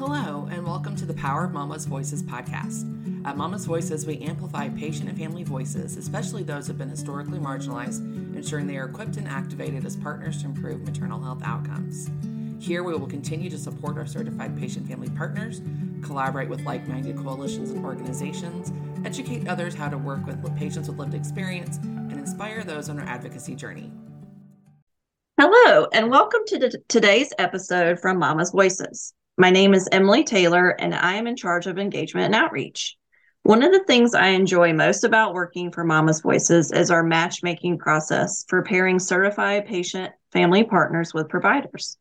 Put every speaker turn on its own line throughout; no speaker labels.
Hello, and welcome to the Power of MoMMA's Voices podcast. At MoMMA's Voices, we amplify patient and family voices, especially those who have been historically marginalized, ensuring they are equipped and activated as partners to improve maternal health outcomes. Here, we will continue to support our certified patient family partners, collaborate with like minded coalitions and organizations, educate others how to work with patients with lived experience, and inspire those on our advocacy journey.
Hello, and welcome to today's episode from MoMMA's Voices. My name is Emily Taylor, and I am in charge of engagement and outreach. One of the things I enjoy most about working for MoMMA's Voices is our matchmaking process for pairing certified patient family partners with providers.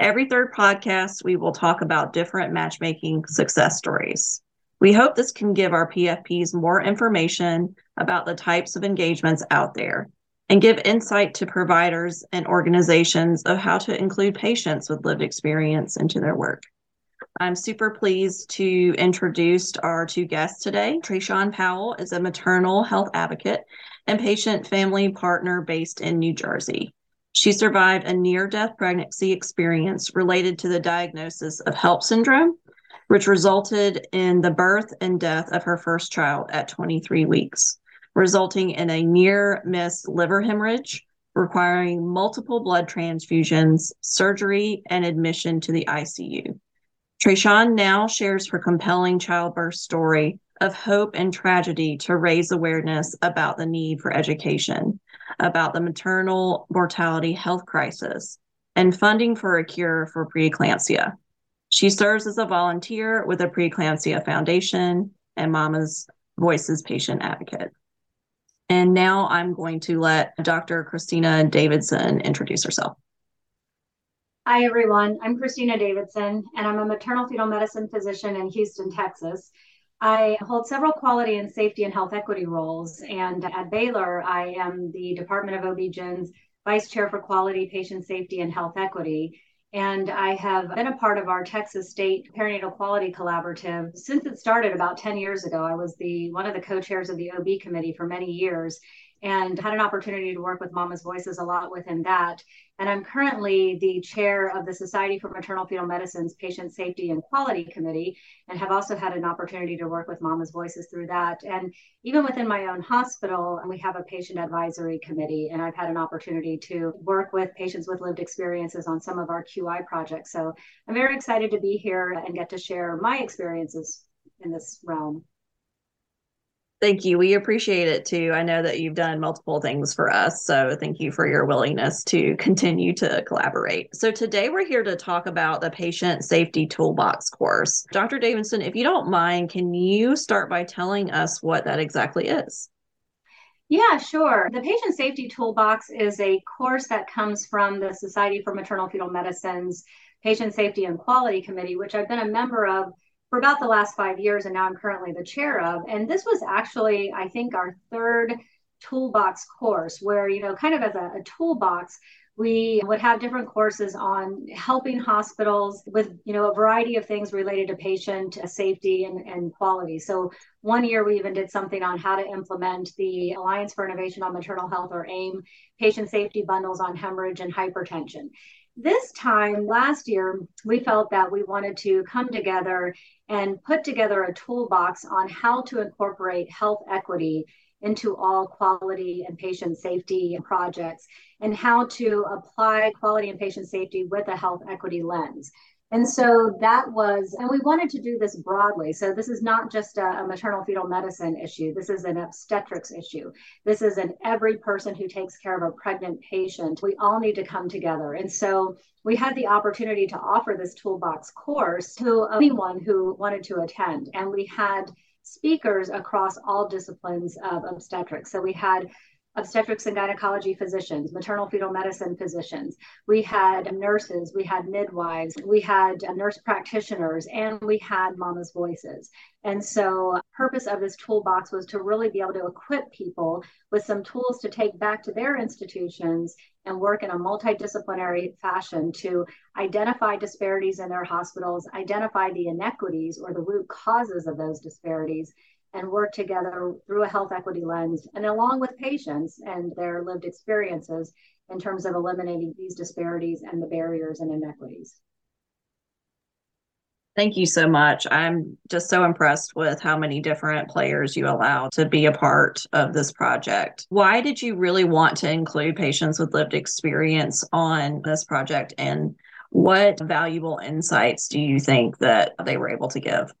Every third podcast, we will talk about different matchmaking success stories. We hope this can give our PFPs more information about the types of engagements out there and give insight to providers and organizations of how to include patients with lived experience into their work. I'm super pleased to introduce our two guests today. Trashaun Powell is a maternal health advocate and patient family partner based in New Jersey. She survived a near death pregnancy experience related to the diagnosis of HELLP syndrome, which resulted in the birth and death of her first child at 23 weeks resulting in a near miss liver hemorrhage, requiring multiple blood transfusions, surgery, and admission to the ICU. Trashaun now shares her compelling childbirth story of hope and tragedy to raise awareness about the need for education, about the maternal mortality health crisis, and funding for a cure for preeclampsia. She serves as a volunteer with the Preeclampsia Foundation and MoMMA's Voices patient advocate. And now I'm going to let Dr. Christina Davidson introduce herself.
Hi, everyone. I'm Christina Davidson, and I'm a maternal fetal medicine physician in Houston, Texas. I hold several quality and safety and health equity roles. And at Baylor, I am the Department of OB-GYN's Vice Chair for Quality, Patient Safety, and Health Equity. And I have been a part of our Texas State Perinatal Quality Collaborative since it started about 10 years ago. I was the one of the co-chairs of the OB committee for many years and had an opportunity to work with MoMMA's Voices a lot within that. And I'm currently the chair of the Society for Maternal Fetal Medicine's Patient Safety and Quality Committee, and have also had an opportunity to work with MoMMA's Voices through that. And even within my own hospital, we have a patient advisory committee, and I've had an opportunity to work with patients with lived experiences on some of our QI projects. So I'm very excited to be here and get to share my experiences in this realm.
Thank you. We appreciate it too. I know that you've done multiple things for us. So thank you for your willingness to continue to collaborate. So today we're here to talk about the Patient Safety Toolbox course. Dr. Davidson, if you don't mind, can you start by telling us what that exactly is?
Yeah, sure. The Patient Safety Toolbox is a course that comes from the Society for Maternal Fetal Medicine's Patient Safety and Quality Committee, which I've been a member of for about the last five years, and now I'm currently the chair of. And this was actually, I think, our third toolbox course where, you know, kind of as a, a toolbox, we would have different courses on helping hospitals with you know a variety of things related to patient uh, safety and, and quality so one year we even did something on how to implement the alliance for innovation on maternal health or aim patient safety bundles on hemorrhage and hypertension this time last year, we felt that we wanted to come together and put together a toolbox on how to incorporate health equity into all quality and patient safety projects and how to apply quality and patient safety with a health equity lens. And so that was, and we wanted to do this broadly. So this is not just a, a, maternal fetal medicine issue. This is an obstetrics issue. This is an every person who takes care of a pregnant patient. We all need to come together. And so we had the opportunity to offer this toolbox course to anyone who wanted to attend. And we had speakers across all disciplines of obstetrics. So we had obstetrics and gynecology physicians, maternal fetal medicine physicians. We had nurses, we had midwives, we had nurse practitioners, and we had MoMMA's Voices. And so, purpose of this toolbox was to really be able to equip people with some tools to take back to their institutions and work in a multidisciplinary fashion to identify disparities in their hospitals, identify the inequities or the root causes of those disparities, and work together through a health equity lens and along with patients and their lived experiences in terms of eliminating these disparities and the barriers and inequities.
Thank you so much. I'm just so impressed with how many different players you allow to be a part of this project. Why did you really want to include patients with lived experience on this project and what valuable insights do you think that they were able to give?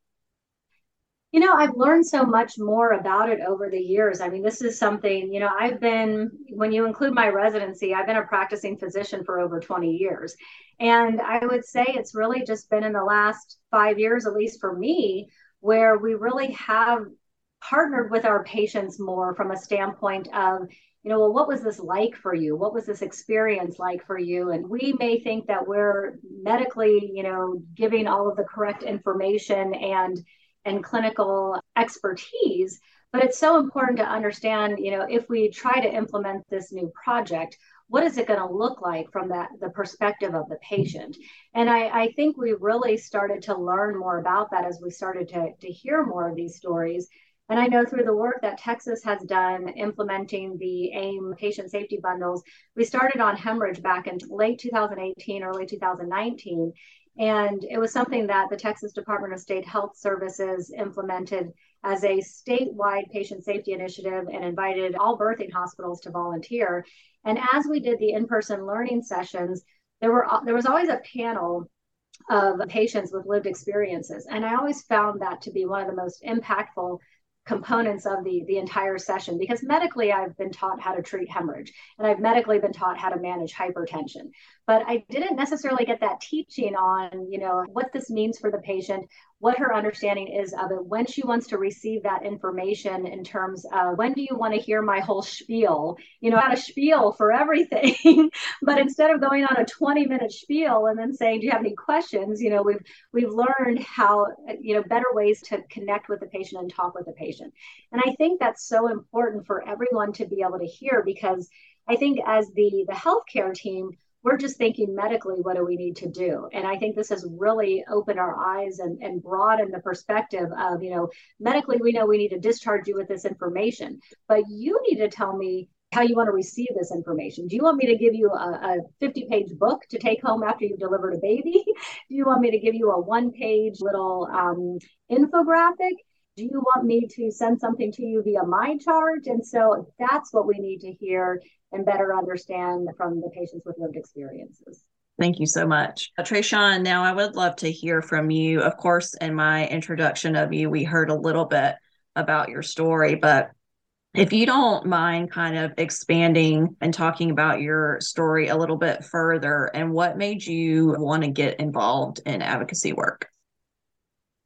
You know, I've learned so much more about it over the years. I mean, this is something, you know, I've been, when you include my residency, I've been a practicing physician for over 20 years. And I would say it's really just been in the last five years, at least for me, where we really have partnered with our patients more from a standpoint of, you know, well, what was this like for you? What was this experience like for you? And we may think that we're medically, you know, giving all of the correct information and and clinical expertise but it's so important to understand you know if we try to implement this new project what is it going to look like from that the perspective of the patient and I, I think we really started to learn more about that as we started to, to hear more of these stories and I know through the work that Texas has done implementing the AIM patient safety bundles, we started on hemorrhage back in late 2018, early 2019. And it was mm-hmm. something that the Texas Department of State Health Services implemented as a statewide patient safety initiative and invited all birthing hospitals to volunteer. And as we did the in-person learning sessions, there were there was always a panel of patients with lived experiences. And I always found that to be one of the most impactful components of the the entire session because medically I've been taught how to treat hemorrhage and I've medically been taught how to manage hypertension but I didn't necessarily get that teaching on you know what this means for the patient what her understanding is of it when she wants to receive that information in terms of when do you want to hear my whole spiel? You know how to spiel for everything but instead of going on a 20 minute spiel and then saying do you have any questions? You know we've we've learned how you know better ways to connect with the patient and talk with the patient. And i think that's so important for everyone to be able to hear because i think as the the healthcare team we're just thinking medically, what do we need to do? And I think this has really opened our eyes and, and broadened the perspective of, you know, medically, we know we need to discharge you with this information, but you need to tell me how you want to receive this information. Do you want me to give you a, a 50 page book to take home after you've delivered a baby? Do you want me to give you a one page little um, infographic? Do you want me to send something to you via MyChart? And so that's what we need to hear and better understand from the patients with lived experiences.
Thank you so much. Uh, Trashaun, now I would love to hear from you. Of course, in my introduction of you, we heard a little bit about your story, but if you don't mind kind of expanding and talking about your story a little bit further and what made you want to get involved in advocacy work?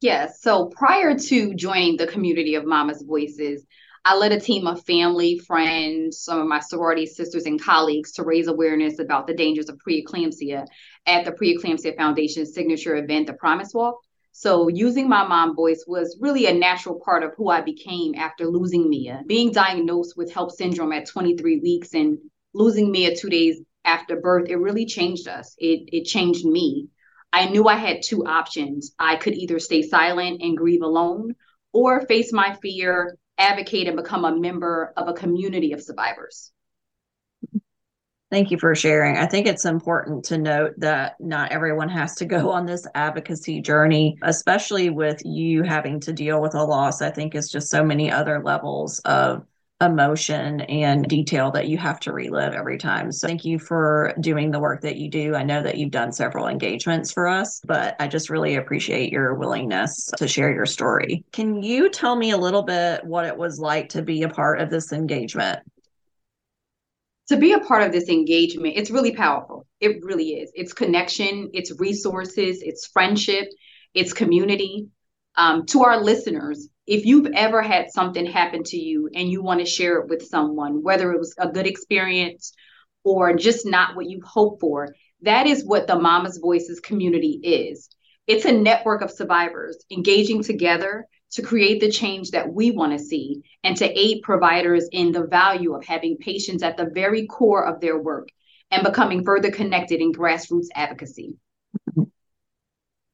Yes. So prior to joining the community of MoMMA's Voices, I led a team of family, friends, some of my sorority sisters, and colleagues to raise awareness about the dangers of preeclampsia at the Preeclampsia Foundation's signature event, the Promise Walk. So, using my mom voice was really a natural part of who I became after losing Mia. Being diagnosed with HELLP syndrome at 23 weeks and losing Mia two days after birth, it really changed us. It, it changed me. I knew I had two options. I could either stay silent and grieve alone or face my fear advocate and become a member of a community of survivors.
Thank you for sharing. I think it's important to note that not everyone has to go on this advocacy journey, especially with you having to deal with a loss. I think it's just so many other levels of emotion and detail that you have to relive every time. So thank you for doing the work that you do. I know that you've done several engagements for us, but I just really appreciate your willingness to share your story. Can you tell me a little bit what it was like to be a part of this engagement?
To be a part of this engagement, it's really powerful. It really is. It's connection, it's resources, it's friendship, it's community. Um, to our listeners, if you've ever had something happen to you and you want to share it with someone, whether it was a good experience or just not what you hoped for, that is what the MoMMA's Voices community is. It's a network of survivors engaging together to create the change that we want to see and to aid providers in the value of having patients at the very core of their work and becoming further connected in grassroots advocacy.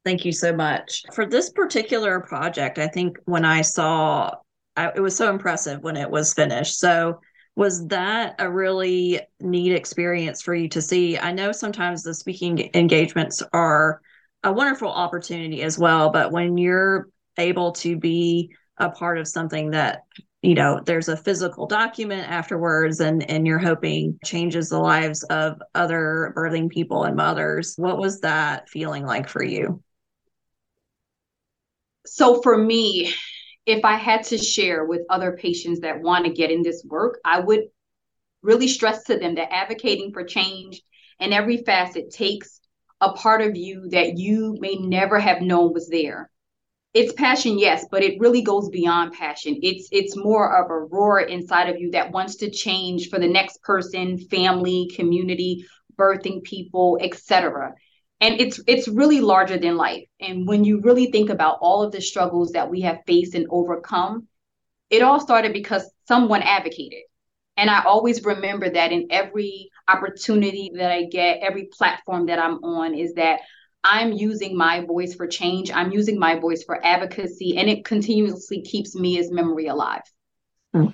Thank you so much. For this particular project, I think when I saw I, it was so impressive when it was finished. So was that a really neat experience for you to see? I know sometimes the speaking engagements are a wonderful opportunity as well. But when you're able to be a part of something that you know there's a physical document afterwards and and you're hoping changes the lives of other birthing people and mothers what was that feeling like for you
so for me if i had to share with other patients that want to get in this work i would really stress to them that advocating for change in every facet takes a part of you that you may never have known was there. It's passion yes but it really goes beyond passion. It's it's more of a roar inside of you that wants to change for the next person family community birthing people etc and it's it's really larger than life and when you really think about all of the struggles that we have faced and overcome it all started because someone advocated and i always remember that in every opportunity that i get every platform that i'm on is that I'm using my voice for change. I'm using my voice for advocacy, and it continuously keeps Mia's memory alive.
Hmm.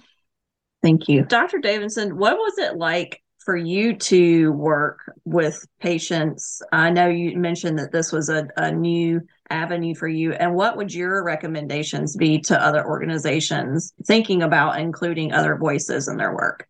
Thank you. Dr. Davidson, what was it like for you to work with patients? I know you mentioned that this was a, a new avenue for you. And what would your recommendations be to other organizations thinking about including other voices in their work?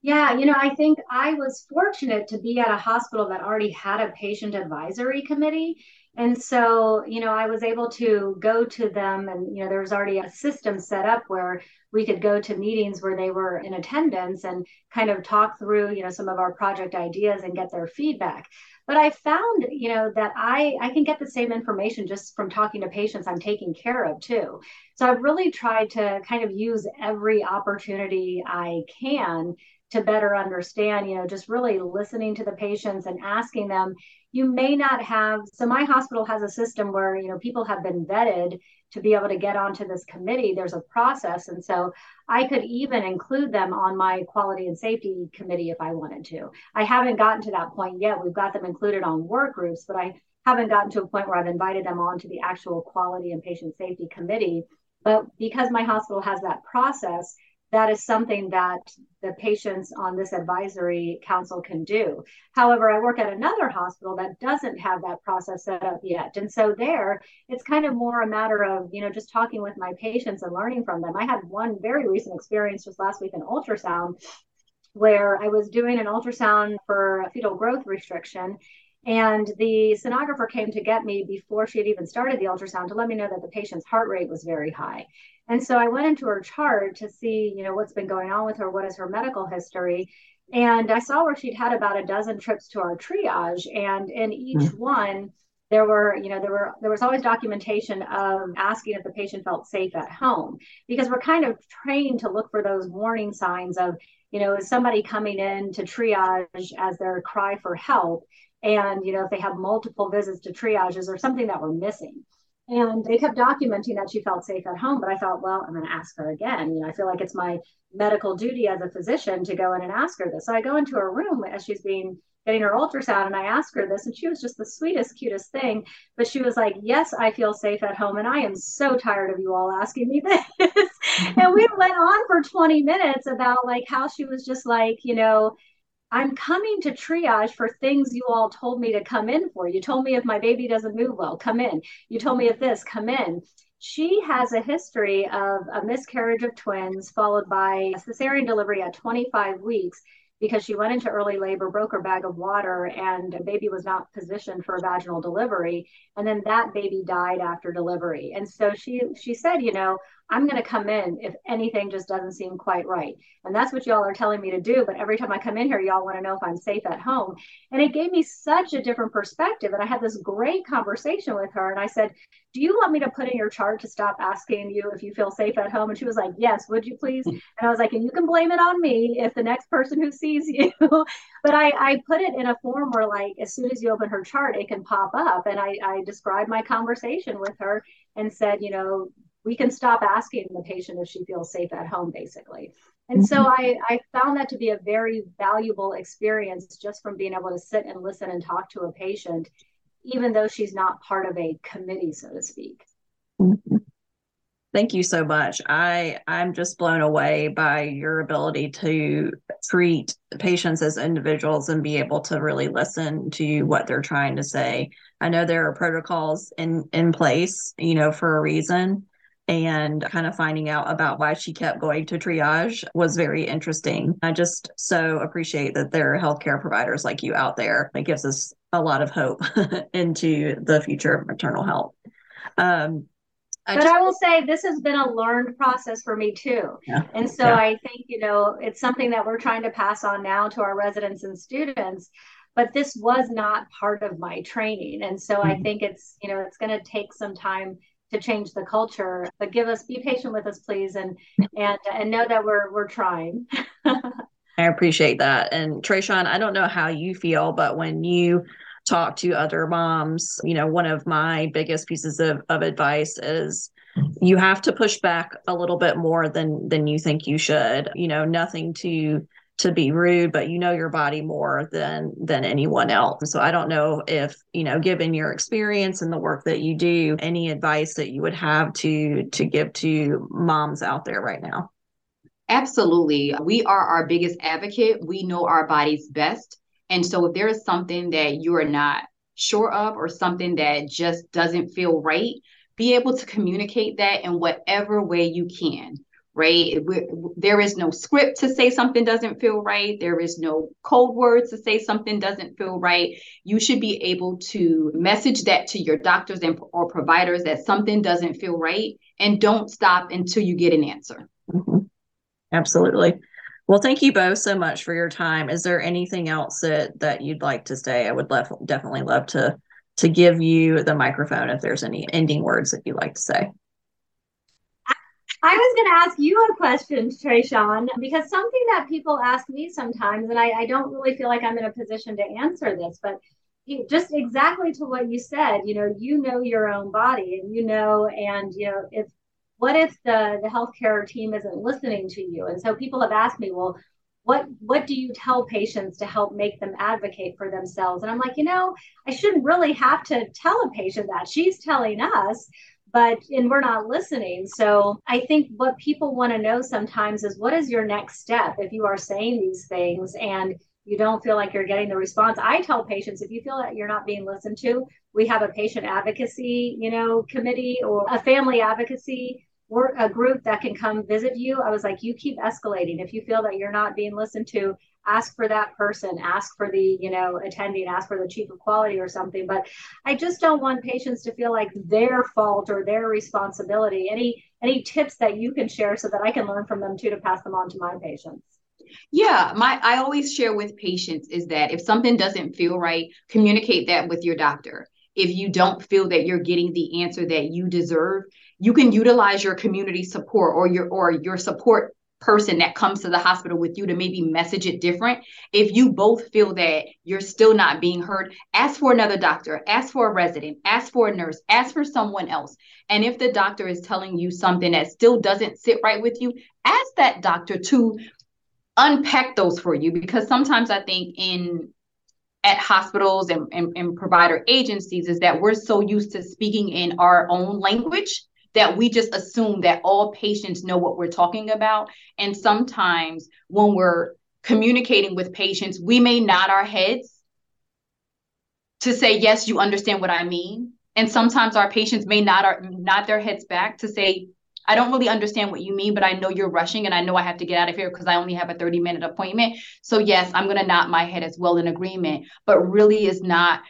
Yeah, you know, I think I was fortunate to be at a hospital that already had a patient advisory committee. And so, you know, I was able to go to them, and, you know, there was already a system set up where we could go to meetings where they were in attendance and kind of talk through, you know, some of our project ideas and get their feedback. But I found, you know, that I, I can get the same information just from talking to patients I'm taking care of too. So I've really tried to kind of use every opportunity I can to better understand, you know, just really listening to the patients and asking them. You may not have, so my hospital has a system where, you know, people have been vetted to be able to get onto this committee. There's a process. And so I could even include them on my quality and safety committee if I wanted to. I haven't gotten to that point yet. We've got them included on work groups, but I haven't gotten to a point where I've invited them onto the actual quality and patient safety committee. But because my hospital has that process, that is something that the patients on this advisory council can do. However, I work at another hospital that doesn't have that process set up yet. And so there, it's kind of more a matter of, you know, just talking with my patients and learning from them. I had one very recent experience just last week in ultrasound where I was doing an ultrasound for fetal growth restriction. And the sonographer came to get me before she had even started the ultrasound to let me know that the patient's heart rate was very high. And so I went into her chart to see, you know, what's been going on with her, what is her medical history. And I saw where she'd had about a dozen trips to our triage. And in each mm-hmm. one, there were, you know, there were there was always documentation of asking if the patient felt safe at home because we're kind of trained to look for those warning signs of, you know, is somebody coming in to triage as their cry for help? And, you know, if they have multiple visits to triages or something that we're missing. And they kept documenting that she felt safe at home. But I thought, well, I'm going to ask her again. You know, I feel like it's my medical duty as a physician to go in and ask her this. So I go into her room as she's being getting her ultrasound and I ask her this and she was just the sweetest cutest thing but she was like yes I feel safe at home and I am so tired of you all asking me this and we went on for 20 minutes about like how she was just like you know I'm coming to triage for things you all told me to come in for. You told me if my baby doesn't move well, come in. You told me if this, come in. She has a history of a miscarriage of twins followed by a cesarean delivery at 25 weeks because she went into early labor, broke her bag of water, and a baby was not positioned for a vaginal delivery. And then that baby died after delivery. And so she she said, you know, I'm going to come in if anything just doesn't seem quite right. And that's what y'all are telling me to do. But every time I come in here, y'all want to know if I'm safe at home. And it gave me such a different perspective. And I had this great conversation with her. And I said, Do you want me to put in your chart to stop asking you if you feel safe at home? And she was like, Yes, would you please? Hmm. And I was like, And you can blame it on me if the next person who sees you. but I, I put it in a form where, like, as soon as you open her chart, it can pop up. And I, I described my conversation with her and said, You know, we can stop asking the patient if she feels safe at home, basically. And so mm-hmm. I, I found that to be a very valuable experience just from being able to sit and listen and talk to a patient, even though she's not part of a committee, so to speak.
Mm-hmm. Thank you so much. I I'm just blown away by your ability to treat patients as individuals and be able to really listen to what they're trying to say. I know there are protocols in in place, you know, for a reason and kind of finding out about why she kept going to triage was very interesting. I just so appreciate that there are healthcare providers like you out there. It gives us a lot of hope into the future of maternal health. Um,
I but just, I will say this has been a learned process for me too. Yeah, and so yeah. I think, you know, it's something that we're trying to pass on now to our residents and students. But this was not part of my training. And so mm-hmm. I think it's, you know, it's going to take some time to change the culture. But give us be patient with us, please, and and and know that we're we're trying.
I appreciate that. And Trashaun, I don't know how you feel, but when you talk to other moms, you know, one of my biggest pieces of, of advice is you have to push back a little bit more than than you think you should. You know, nothing to to be rude, but you know your body more than than anyone else. So I don't know if, you know, given your experience and the work that you do, any advice that you would have to to give to moms out there right now.
Absolutely. We are our biggest advocate. We know our bodies best. And so if there is something that you are not sure of or something that just doesn't feel right, be able to communicate that in whatever way you can right? There is no script to say something doesn't feel right. There is no code words to say something doesn't feel right. You should be able to message that to your doctors and or providers that something doesn't feel right, and don't stop until you get an answer.
Mm-hmm. Absolutely. Well, thank you both so much for your time. Is there anything else that that you'd like to say? I would love, definitely love to to give you the microphone if there's any ending words that you'd like to say.
I was going to ask you a question, Trashaun, because something that people ask me sometimes, and I, I don't really feel like I'm in a position to answer this, but just exactly to what you said, you know, you know your own body and you know, and, you know, if what if the, the healthcare team isn't listening to you? And so people have asked me, well, what what do you tell patients to help make them advocate for themselves and i'm like you know i shouldn't really have to tell a patient that she's telling us but and we're not listening. So i think what people want to know sometimes is what is your next step if you are saying these things and you don't feel like you're getting the response. I tell patients if you feel that you're not being listened to we have a patient advocacy you know committee or a family advocacy work a group that can come visit you. I was like you keep escalating. If you feel that you're not being listened to ask for that person ask for the you know attending ask for the chief of quality or something. But i just don't want patients to feel like their fault or their responsibility. Any any tips that you can share so that i can learn from them too to pass them on to my patients?
Yeah, my I always share with patients is that if something doesn't feel right, communicate that with your doctor. If you don't feel that you're getting the answer that you deserve, you can utilize your community support or your or your support person that comes to the hospital with you to maybe message it different. If you both feel that you're still not being heard, ask for another doctor, ask for a resident, ask for a nurse, ask for someone else. And if the doctor is telling you something that still doesn't sit right with you, ask that doctor to unpack those for you because sometimes I think in at hospitals and, and, and provider agencies is that we're so used to speaking in our own language that we just assume that all patients know what we're talking about. And sometimes when we're communicating with patients, we may nod our heads to say, yes, you understand what I mean. And sometimes our patients may nod, our, nod their heads back to say, I don't really understand what you mean, but I know you're rushing and I know I have to get out of here because I only have a 30 minute appointment. So, yes, I'm going to nod my head as well in agreement, but really is not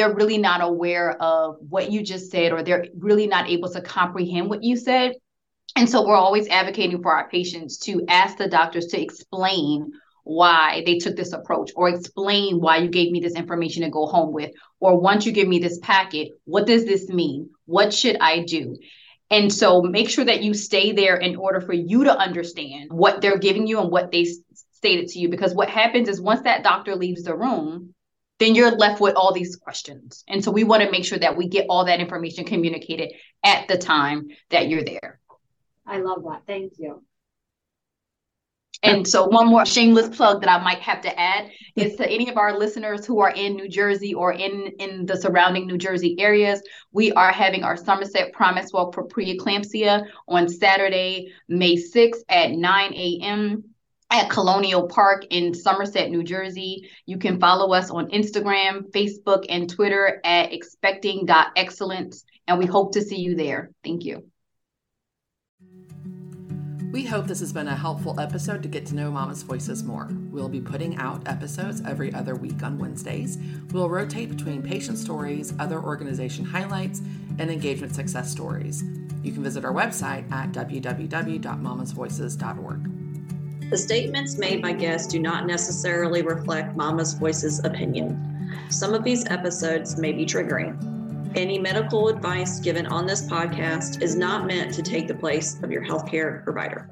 they're really not aware of what you just said or they're really not able to comprehend what you said. And so we're always advocating for our patients to ask the doctors to explain why they took this approach or explain why you gave me this information to go home with. Or once you give me this packet, what does this mean? What should I do? And so make sure that you stay there in order for you to understand what they're giving you and what they stated to you. Because what happens is once that doctor leaves the room, then you're left with all these questions. And so we want to make sure that we get all that information communicated at the time that you're there.
I love that. Thank you.
And so, one more shameless plug that I might have to add is to any of our listeners who are in New Jersey or in in the surrounding New Jersey areas, we are having our Somerset Promise Walk for preeclampsia on Saturday, May 6th at 9 a.m at Colonial Park in Somerset, New Jersey. You can follow us on Instagram, Facebook, and Twitter at expecting.excellence. And we hope to see you there. Thank you.
We hope this has been a helpful episode to get to know MoMMA's Voices more. We'll be putting out episodes every other week on Wednesdays. We'll rotate between patient stories, other organization highlights, and engagement success stories. You can visit our website at www.mamasvoices.org.
The statements made by guests do not necessarily reflect MoMMA's Voice's opinion. Some of these episodes may be triggering. Any medical advice given on this podcast is not meant to take the place of your healthcare provider.